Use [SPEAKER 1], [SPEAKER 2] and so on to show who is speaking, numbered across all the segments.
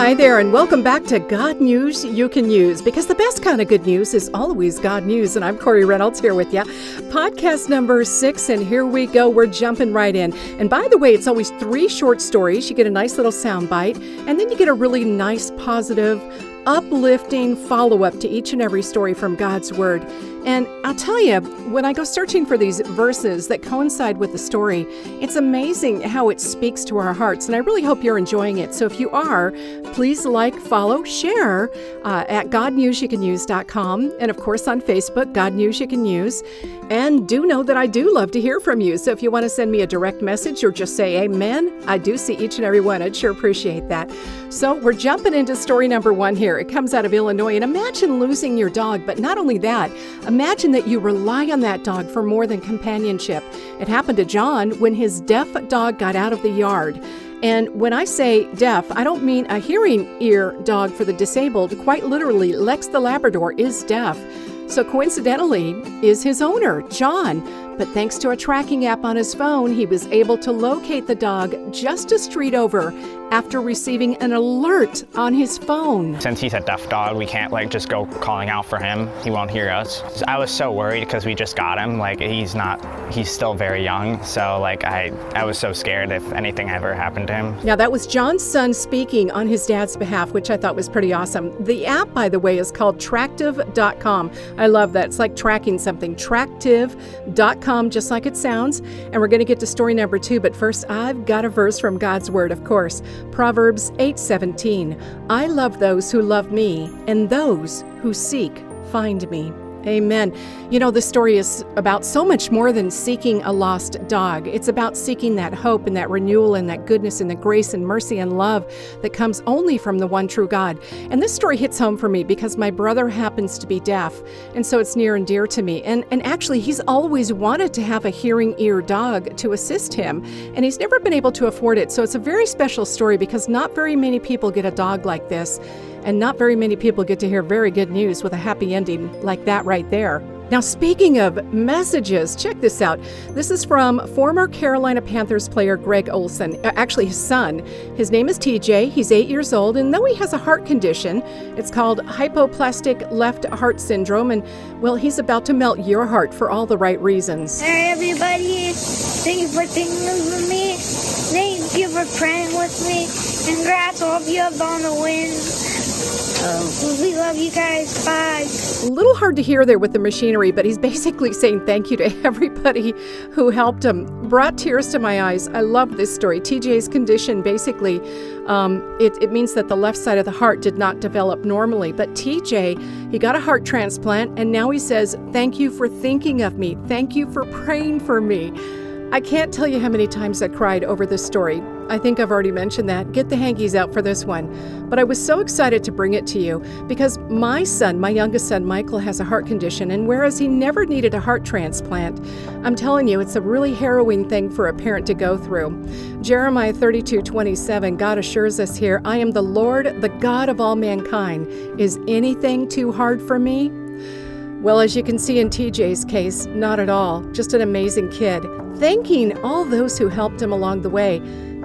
[SPEAKER 1] Hi there, and welcome back to God News You Can Use because the best kind of good news is always God News. And I'm Corey Reynolds here with you. Podcast number six, and here we go. We're jumping right in. And by the way, it's always three short stories. You get a nice little sound bite, and then you get a really nice, positive, uplifting follow up to each and every story from God's Word. And I'll tell you, when I go searching for these verses that coincide with the story, it's amazing how it speaks to our hearts. And I really hope you're enjoying it. So if you are, please like, follow, share uh, at GodNewsYouCanUse.com. And of course on Facebook, God News You Can Use. And do know that I do love to hear from you. So if you want to send me a direct message or just say amen, I do see each and every one. I'd sure appreciate that. So we're jumping into story number one here. It comes out of Illinois. And imagine losing your dog, but not only that, Imagine that you rely on that dog for more than companionship. It happened to John when his deaf dog got out of the yard. And when I say deaf, I don't mean a hearing ear dog for the disabled. Quite literally, Lex the Labrador is deaf. So coincidentally, is his owner, John. But thanks to a tracking app on his phone, he was able to locate the dog just a street over after receiving an alert on his phone.
[SPEAKER 2] Since he's a deaf dog, we can't like just go calling out for him. He won't hear us. I was so worried because we just got him. Like he's not, he's still very young. So like I, I was so scared if anything ever happened to him.
[SPEAKER 1] Now that was John's son speaking on his dad's behalf, which I thought was pretty awesome. The app, by the way, is called Tractive.com. I love that. It's like tracking something. Tractive.com, just like it sounds. And we're going to get to story number two. But first, I've got a verse from God's Word, of course. Proverbs 8:17 I love those who love me and those who seek find me. Amen. You know, the story is about so much more than seeking a lost dog. It's about seeking that hope and that renewal and that goodness and the grace and mercy and love that comes only from the one true God. And this story hits home for me because my brother happens to be deaf, and so it's near and dear to me. And and actually, he's always wanted to have a hearing ear dog to assist him, and he's never been able to afford it. So it's a very special story because not very many people get a dog like this. And not very many people get to hear very good news with a happy ending like that right there. Now, speaking of messages, check this out. This is from former Carolina Panthers player Greg Olsen, uh, actually, his son. His name is TJ. He's eight years old, and though he has a heart condition, it's called hypoplastic left heart syndrome. And, well, he's about to melt your heart for all the right reasons.
[SPEAKER 3] Hey, everybody. Thank you for thinking of me. Thank you for praying with me. Congrats, all of you up on the win. Oh, we love you guys. Bye.
[SPEAKER 1] A little hard to hear there with the machinery, but he's basically saying thank you to everybody who helped him. Brought tears to my eyes. I love this story. TJ's condition basically, um, it, it means that the left side of the heart did not develop normally. But TJ, he got a heart transplant, and now he says, Thank you for thinking of me. Thank you for praying for me. I can't tell you how many times I cried over this story. I think I've already mentioned that. Get the hankies out for this one. But I was so excited to bring it to you because my son, my youngest son, Michael, has a heart condition, and whereas he never needed a heart transplant, I'm telling you, it's a really harrowing thing for a parent to go through. Jeremiah 32 27, God assures us here, I am the Lord, the God of all mankind. Is anything too hard for me? Well, as you can see in TJ's case, not at all. Just an amazing kid. Thanking all those who helped him along the way.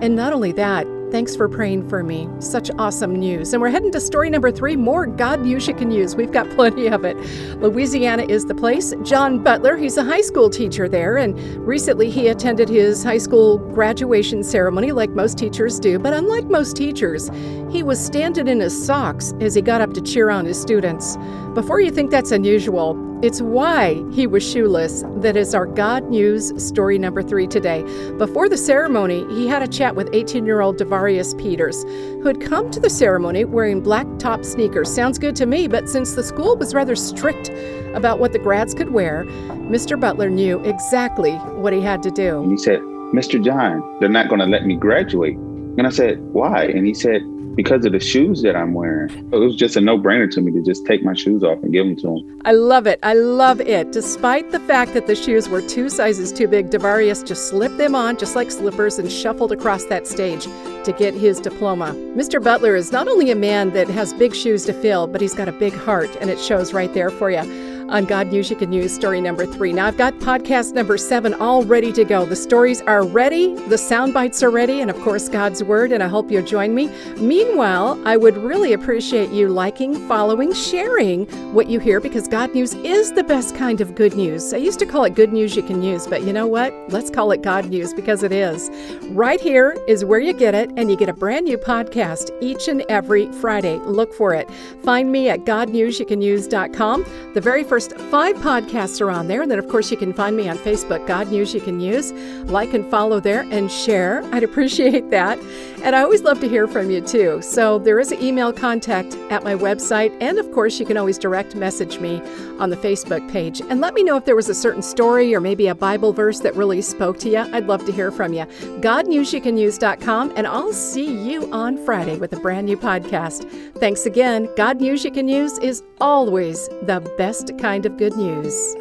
[SPEAKER 1] And not only that, thanks for praying for me. Such awesome news. And we're heading to story number three more God news you can use. We've got plenty of it. Louisiana is the place. John Butler, he's a high school teacher there, and recently he attended his high school graduation ceremony like most teachers do. But unlike most teachers, he was standing in his socks as he got up to cheer on his students. Before you think that's unusual, it's why he was shoeless that is our God News story number three today. Before the ceremony, he had a chat with 18 year old Devarius Peters, who had come to the ceremony wearing black top sneakers. Sounds good to me, but since the school was rather strict about what the grads could wear, Mr. Butler knew exactly what he had to do.
[SPEAKER 4] And he said, Mr. John, they're not going to let me graduate. And I said, Why? And he said, because of the shoes that I'm wearing. It was just a no brainer to me to just take my shoes off and give them to him.
[SPEAKER 1] I love it. I love it. Despite the fact that the shoes were two sizes too big, Devarius just slipped them on just like slippers and shuffled across that stage to get his diploma. Mr. Butler is not only a man that has big shoes to fill, but he's got a big heart, and it shows right there for you. On God News You Can Use story number three. Now, I've got podcast number seven all ready to go. The stories are ready, the sound bites are ready, and of course, God's Word, and I hope you'll join me. Meanwhile, I would really appreciate you liking, following, sharing what you hear because God News is the best kind of good news. I used to call it good news you can use, but you know what? Let's call it God News because it is. Right here is where you get it, and you get a brand new podcast each and every Friday. Look for it. Find me at godnewsyoucanuse.com. The very first five podcasts are on there. And then, of course, you can find me on Facebook, God News You Can Use. Like and follow there and share. I'd appreciate that. And I always love to hear from you too. So there is an email contact at my website. And of course, you can always direct message me on the Facebook page. And let me know if there was a certain story or maybe a Bible verse that really spoke to you. I'd love to hear from you. GodNewsYouCanUse.com. And I'll see you on Friday with a brand new podcast. Thanks again. God News You Can Use is always the best kind of good news.